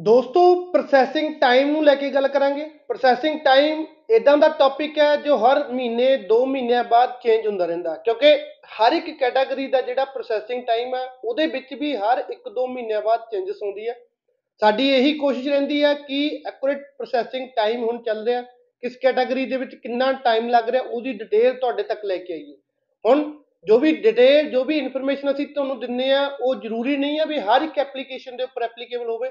ਦੋਸਤੋ processing time ਨੂੰ ਲੈ ਕੇ ਗੱਲ ਕਰਾਂਗੇ। ਪ੍ਰੋਸੈਸਿੰਗ ਟਾਈਮ ਇਦਾਂ ਦਾ ਟੌਪਿਕ ਹੈ ਜੋ ਹਰ ਮਹੀਨੇ 2 ਮਹੀਨਿਆਂ ਬਾਅਦ ਚੇਂਜ ਹੁੰਦਾ ਰਹਿੰਦਾ। ਕਿਉਂਕਿ ਹਰ ਇੱਕ ਕੈਟਾਗਰੀ ਦਾ ਜਿਹੜਾ ਪ੍ਰੋਸੈਸਿੰਗ ਟਾਈਮ ਹੈ, ਉਹਦੇ ਵਿੱਚ ਵੀ ਹਰ 1-2 ਮਹੀਨਿਆਂ ਬਾਅਦ ਚੇਂਜਸ ਹੁੰਦੀ ਹੈ। ਸਾਡੀ ਇਹੀ ਕੋਸ਼ਿਸ਼ ਰਹਿੰਦੀ ਹੈ ਕਿ ਐਕੂਰੇਟ ਪ੍ਰੋਸੈਸਿੰਗ ਟਾਈਮ ਹੁਣ ਚੱਲ ਰਿਹਾ। ਕਿਸ ਕੈਟਾਗਰੀ ਦੇ ਵਿੱਚ ਕਿੰਨਾ ਟਾਈਮ ਲੱਗ ਰਿਹਾ, ਉਹਦੀ ਡਿਟੇਲ ਤੁਹਾਡੇ ਤੱਕ ਲੈ ਕੇ ਆਈਏ। ਹੁਣ ਜੋ ਵੀ ਡਿਟੇਲ ਜੋ ਵੀ ਇਨਫੋਰਮੇਸ਼ਨ ਅਸੀਂ ਤੁਹਾਨੂੰ ਦਿੰਨੇ ਆ ਉਹ ਜ਼ਰੂਰੀ ਨਹੀਂ ਹੈ ਵੀ ਹਰ ਇੱਕ ਐਪਲੀਕੇਸ਼ਨ ਦੇ ਉੱਪਰ ਐਪਲੀਕੇਬਲ ਹੋਵੇ।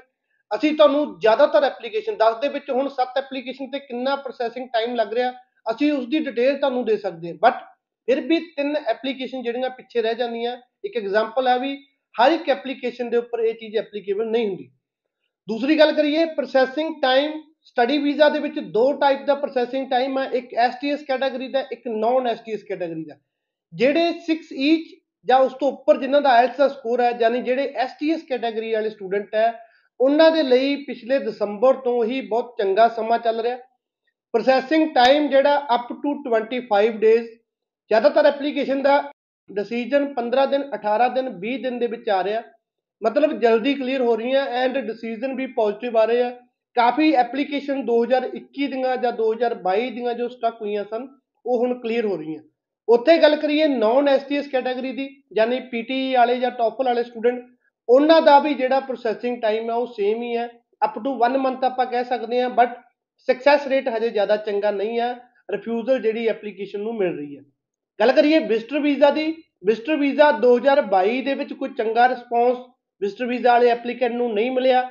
ਅਸੀਂ ਤੁਹਾਨੂੰ ਜ਼ਿਆਦਾਤਰ ਐਪਲੀਕੇਸ਼ਨ 10 ਦੇ ਵਿੱਚ ਹੁਣ 7 ਐਪਲੀਕੇਸ਼ਨ ਤੇ ਕਿੰਨਾ ਪ੍ਰੋਸੈਸਿੰਗ ਟਾਈਮ ਲੱਗ ਰਿਹਾ, ਅਸੀਂ ਉਸ ਦੀ ਡਿਟੇਲ ਤੁਹਾਨੂੰ ਦੇ ਸਕਦੇ ਹਾਂ। ਬਟ ਫਿਰ ਵੀ ਤਿੰਨ ਐਪਲੀਕੇਸ਼ਨ ਜਿਹੜੀਆਂ ਪਿੱਛੇ ਰਹਿ ਜਾਂਦੀਆਂ, ਇੱਕ ਐਗਜ਼ਾਮਪਲ ਹੈ ਵੀ ਹਰ ਇੱਕ ਐਪਲੀਕੇਸ਼ਨ ਦੇ ਉੱਪਰ ਇਹ ਚੀਜ਼ ਐਪਲੀਕੇਬਲ ਨਹੀਂ ਹੁੰਦੀ। ਦੂਸਰੀ ਗੱਲ ਕਰੀਏ ਪ੍ਰੋਸੈਸਿੰਗ ਟਾਈਮ ਸਟੱਡੀ ਵੀਜ਼ਾ ਦੇ ਵਿੱਚ ਦੋ ਟਾਈਪ ਦਾ ਪ੍ਰੋਸੈਸਿੰਗ ਟਾਈਮ ਹੈ ਇੱਕ ਐਸਟੀਐਸ ਕੈਟਾਗਰੀ ਦਾ, ਇੱਕ ਨਾਨ ਐਸਟੀਐਸ ਕੈਟਾਗਰੀ ਦਾ। ਜਿਹੜੇ 6 ਈਚ ਜਾਂ ਉਸ ਤੋਂ ਉੱਪਰ ਜਿਨ੍ਹਾਂ ਦਾ ਆਇਲਸ ਦਾ ਸਕੋਰ ਹੈ ਯਾਨੀ ਜਿਹੜੇ ਐਸਟੀਐਸ ਕੈਟਾਗਰੀ ਵਾਲੇ ਸਟੂਡੈਂਟ ਹੈ, ਉਹਨਾਂ ਦੇ ਲਈ ਪਿਛਲੇ ਦਸੰਬਰ ਤੋਂ ਹੀ ਬਹੁਤ ਚੰਗਾ ਸਮਾਂ ਚੱਲ ਰਿਹਾ। ਪ੍ਰੋਸੈਸਿੰਗ ਟਾਈਮ ਜਿਹੜਾ ਅਪ ਟੂ 25 ਡੇਜ਼ ਜ਼ਿਆਦਾਤਰ ਐਪਲੀਕੇਸ਼ਨ ਦਾ ਡਿਸੀਜਨ 15 ਦਿਨ 18 ਦਿਨ 20 ਦਿਨ ਦੇ ਵਿੱਚ ਆ ਰਿਹਾ। ਮਤਲਬ ਜਲਦੀ ਕਲੀਅਰ ਹੋ ਰਹੀਆਂ ਐਂਡ ਡਿਸੀਜਨ ਵੀ ਪੋਜ਼ਿਟਿਵ ਆ ਰਹੇ ਆ। ਕਾਫੀ ਐਪਲੀਕੇਸ਼ਨ 2021 ਦੀਆਂ ਜਾਂ 2022 ਦੀਆਂ ਜੋ ਸਟਕ ਹੋਈਆਂ ਸਨ, ਉਹ ਹੁਣ ਕਲੀਅਰ ਹੋ ਰਹੀਆਂ। ਉੱਥੇ ਗੱਲ ਕਰੀਏ ਨਾਨ ਐਸਟੀਐਸ ਕੈਟਾਗਰੀ ਦੀ, ਯਾਨੀ ਪੀਟੀ ਵਾਲੇ ਜਾਂ ਟੌਪਲ ਵਾਲੇ ਸਟੂਡੈਂਟ ਉਹਨਾਂ ਦਾ ਵੀ ਜਿਹੜਾ ਪ੍ਰੋਸੈਸਿੰਗ ਟਾਈਮ ਹੈ ਉਹ ਸੇਮ ਹੀ ਹੈ। ਅਪ ਟੂ 1 ਮੰਥ ਆਪਾਂ ਕਹਿ ਸਕਦੇ ਹਾਂ ਬਟ ਸਕਸੈਸ ਰੇਟ ਹਜੇ ਜ਼ਿਆਦਾ ਚੰਗਾ ਨਹੀਂ ਹੈ। ਰਿਫਿਊਜ਼ਲ ਜਿਹੜੀ ਐਪਲੀਕੇਸ਼ਨ ਨੂੰ ਮਿਲ ਰਹੀ ਹੈ। ਗੱਲ ਕਰੀਏ ਵਿਜ਼ਟਰ ਵੀਜ਼ਾ ਦੀ ਵਿਜ਼ਟਰ ਵੀਜ਼ਾ 2022 ਦੇ ਵਿੱਚ ਕੋਈ ਚੰਗਾ ਰਿਸਪੌਂਸ ਵਿਜ਼ਟਰ ਵੀਜ਼ਾ ਵਾਲੇ ਐਪਲੀਕੈਂਟ ਨੂੰ ਨਹੀਂ ਮਿਲਿਆ।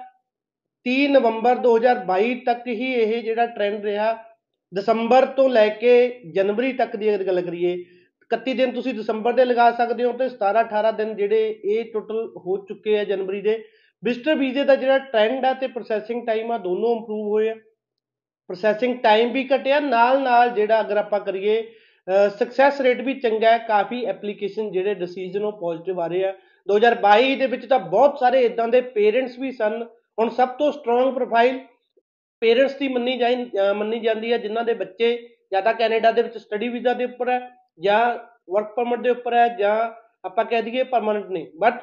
3 ਨਵੰਬਰ 2022 ਤੱਕ ਹੀ ਇਹ ਜਿਹੜਾ ਟ੍ਰੈਂਡ ਰਿਹਾ। ਦਸੰਬਰ ਤੋਂ ਲੈ ਕੇ ਜਨਵਰੀ ਤੱਕ ਦੀ ਅਗਰ ਗੱਲ ਕਰੀਏ 31 ਦਿਨ ਤੁਸੀਂ ਦਸੰਬਰ ਦੇ ਲਗਾ ਸਕਦੇ ਹੋ ਤੇ 17 18 ਦਿਨ ਜਿਹੜੇ ਇਹ ਟੋਟਲ ਹੋ ਚੁੱਕੇ ਆ ਜਨਵਰੀ ਦੇ। ਵਿਜ਼ਟਰ ਵੀਜ਼ੇ ਦਾ ਜਿਹੜਾ ਟ੍ਰੈਂਡ ਆ ਤੇ ਪ੍ਰੋਸੈਸਿੰਗ ਟਾਈਮ ਆ, ਦੋਨੋਂ ਇੰਪਰੂਵ ਹੋਏ ਆ। ਪ੍ਰੋਸੈਸਿੰਗ ਟਾਈਮ ਵੀ ਘਟਿਆ ਨਾਲ ਨਾਲ ਜਿਹੜਾ ਅਗਰ ਆਪਾਂ ਕਰੀਏ ਸਕਸੈਸ ਰੇਟ ਵੀ ਚੰਗਾ ਹੈ। ਕਾਫੀ ਐਪਲੀਕੇਸ਼ਨ ਜਿਹੜੇ ਡਿਸੀਜਨ ਉਹ ਪੋਜ਼ਿਟਿਵ ਆ ਰਹੇ ਆ। 2022 ਦੇ ਵਿੱਚ ਤਾਂ ਬਹੁਤ ਸਾਰੇ ਇਦਾਂ ਦੇ ਪੇਰੈਂਟਸ ਵੀ ਸਨ। ਹੁਣ ਸਭ ਤੋਂ ਸਟਰੋਂਗ ਪ੍ਰੋਫਾਈਲ ਪੇਰੈਂਟਸ ਦੀ ਮੰਨੀ ਜਾਈ ਮੰਨੀ ਜਾਂਦੀ ਹੈ, ਜਿਨ੍ਹਾਂ ਦੇ ਬੱਚੇ ਜਾਂ ਤਾਂ ਕੈਨੇਡਾ ਦੇ ਵਿੱਚ ਸਟੱਡੀ ਵੀਜ਼ਾ ਦੇ ਉੱਪਰ ਹੈ ਜਾਂ ਵਰਕ ਪਰਮਿਟ ਦੇ ਉੱਪਰ ਹੈ ਜਾਂ ਆਪਾਂ ਕਹਿ ਦਈਏ ਪਰਮਨੈਂਟ ਨਹੀਂ। ਬਟ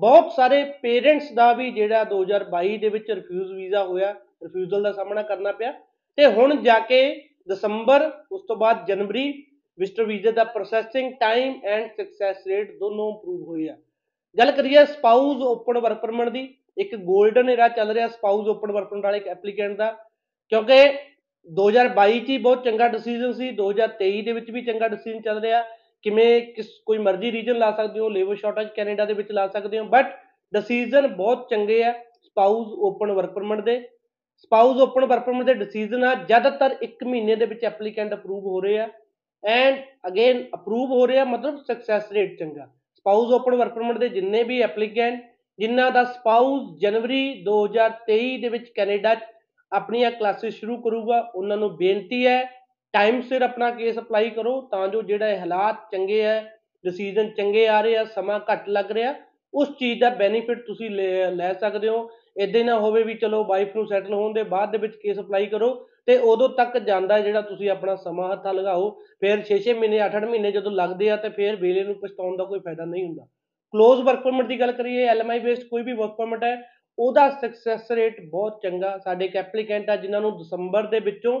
ਬਹੁਤ ਸਾਰੇ ਪੇਰੈਂਟਸ ਦਾ ਵੀ ਜਿਹੜਾ 2022 ਦੇ ਵਿੱਚ ਰਿਫਿਊਜ਼ ਵੀਜ਼ਾ ਹੋਇਆ ਰਿਫਿਊਜ਼ਲ ਦਾ ਸਾਹਮਣਾ ਕਰਨਾ ਪਿਆ। ਤੇ ਹੁਣ ਜਾ ਕੇ ਦਸੰਬਰ, ਉਸ ਤੋਂ ਬਾਅਦ ਜਨਵਰੀ ਵਿਜ਼ਟਰ ਵੀਜ਼ੇ ਦਾ processing time and success rate ਦੋਨੋਂ ਇੰਪਰੂਵ ਹੋਏ ਆ। ਗੱਲ ਕਰੀਏ ਸਪਾਊਸ ਓਪਨ ਵਰਕ ਪਰਮਿਟ ਦੀ ਇੱਕ 골ਡਨ ਏਰਾ ਚੱਲ ਰਿਹਾ ਸਪਾਊਸ ਓਪਨ ਵਰਕ ਪਰਮਿਟ ਵਾਲੇ ਐਪਲੀਕੈਂਟ ਦਾ, ਕਿਉਂਕਿ 2022 ਚ ਹੀ ਬਹੁਤ ਚੰਗਾ ਡਿਸੀਜਨ ਸੀ 2023 ਦੇ ਵਿੱਚ ਵੀ ਚੰਗਾ ਡਿਸੀਜਨ ਚੱਲ ਰਿਹਾ, ਕਿਵੇਂ ਕਿਸ, ਕੋਈ ਮਰਜ਼ੀ ਰੀਜਨ ਲਾ ਸਕਦੇ ਹੋ ਲੇਬਰ ਸ਼ਾਰਟੇਜ ਕੈਨੇਡਾ ਦੇ ਵਿੱਚ ਲਾ ਸਕਦੇ ਹੋ ਬਟ ਡਿਸੀਜਨ ਬਹੁਤ ਚੰਗੇ ਆ ਸਪਾਊਸ ਓਪਨ ਵਰਕ ਪਰਮਿਟ ਦੇ। ਸਪਾਊਸ ਓਪਨ ਵਰਕ ਪਰਮਿਟ ਦੇ ਡਿਸੀਜਨ ਆ, ਜ਼ਿਆਦਾਤਰ 1 ਮਹੀਨੇ ਦੇ ਵਿੱਚ ਐਪਲੀਕੈਂਟ ਅਪਰੂਵ ਹੋ ਰਹੇ ਆ ਐਂਡ ਅਗੇਨ ਅਪਰੂਵ ਹੋ ਰਿਹਾ, ਮਤਲਬ ਸਕਸੈਸ ਰੇਟ ਚੰਗਾ। ਸਪਾਊਸ ਓਪਨ ਵਰਕ ਪਰਮਿਟ ਦੇ ਜਿੰਨੇ ਵੀ ਐਪਲੀਕੈਂਟ ਜਿਨ੍ਹਾਂ ਦਾ ਸਪਾਊਸ ਜਨਵਰੀ 2023 ਦੇ ਵਿੱਚ ਕੈਨੇਡਾ ਆਪਣੀਆਂ ਕਲਾਸਿਸ ਸ਼ੁਰੂ ਕਰੂਗਾ, ਉਹਨਾਂ ਨੂੰ ਬੇਨਤੀ ਹੈ ਟਾਈਮ ਸਿਰ ਆਪਣਾ ਕੇਸ ਅਪਲਾਈ ਕਰੋ ਤਾਂ ਜੋ ਜਿਹੜਾ ਇਹ ਹਾਲਾਤ ਚੰਗੇ ਹੈ ਡਿਸੀਜਨ ਚੰਗੇ ਆ ਰਹੇ ਆ, ਸਮਾਂ ਘੱਟ ਲੱਗ ਰਿਹਾ, ਉਸ ਚੀਜ਼ ਦਾ ਬੈਨੀਫਿਟ ਤੁਸੀਂ ਲੈ ਸਕਦੇ ਹੋ। ਇਦਾਂ ਨਾ ਹੋਵੇ ਵੀ ਚਲੋ ਵਾਈਫ ਨੂੰ ਸੈਟਲ ਹੋਣ ਦੇ ਬਾਅਦ ਦੇ ਵਿੱਚ ਕੇਸ ਅਪਲਾਈ ਕਰੋ ਤੇ ਉਦੋਂ ਤੱਕ ਜਾਂਦਾ ਜਿਹੜਾ ਤੁਸੀਂ ਆਪਣਾ ਸਮਾਂ ਹੱਥਾਂ ਲਗਾਓ, ਫਿਰ 6-6 ਮਹੀਨੇ 8-8 ਮਹੀਨੇ ਜਦੋਂ ਲੱਗਦੇ ਆ ਤੇ ਫਿਰ ਵੇਲੇ ਨੂੰ ਪਛਤਾਉਣ ਦਾ ਕੋਈ ਫਾਇਦਾ ਨਹੀਂ ਹੁੰਦਾ। ਕਲੋਜ਼ ਵਰਕ ਪਰਮਿਟ ਦੀ ਗੱਲ ਕਰੀਏ ਐਲਐਮਆਈ ਬੇਸਡ ਕੋਈ ਵੀ ਵਰਕ ਪਰਮਿਟ ਹੈ, ਉਹਦਾ ਸਕਸੈਸ ਰੇਟ ਬਹੁਤ ਚੰਗਾ। ਸਾਡੇ ਇੱਕ ਐਪਲੀਕੈਂਟ ਆ, ਜਿਨ੍ਹਾਂ ਨੂੰ ਦਸੰਬਰ ਦੇ ਵਿੱਚੋਂ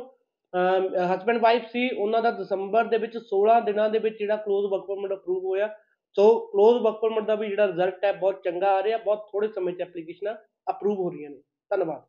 ਹਸਬੰਡ ਵਾਈਫ ਸੀ, ਉਹਨਾਂ ਦਾ ਦਸੰਬਰ ਦੇ ਵਿੱਚ 16 ਦਿਨਾਂ ਦੇ ਵਿੱਚ ਜਿਹੜਾ ਕਲੋਜ਼ ਵਰਕ ਪਰਮਿਟ ਅਪਰੂਵ ਹੋਇਆ। ਸੋ ਕਲੋਜ਼ ਵਰਕ ਪਰਮਿਟ ਦਾ ਵੀ ਜਿਹੜਾ ਰਿਜ਼ਲਟ ਹੈ, ਬਹੁਤ ਚੰਗਾ ਆ ਰਿਹਾ, ਬਹੁਤ ਥੋੜੇ ਸਮੇਂ 'ਚ ਐਪਲੀਕੇਸ਼ਨਾਂ ਅਪਰੂਵ ਹੋ ਰਹੀਆਂ ਨੇ। ਧੰਨਵਾਦ।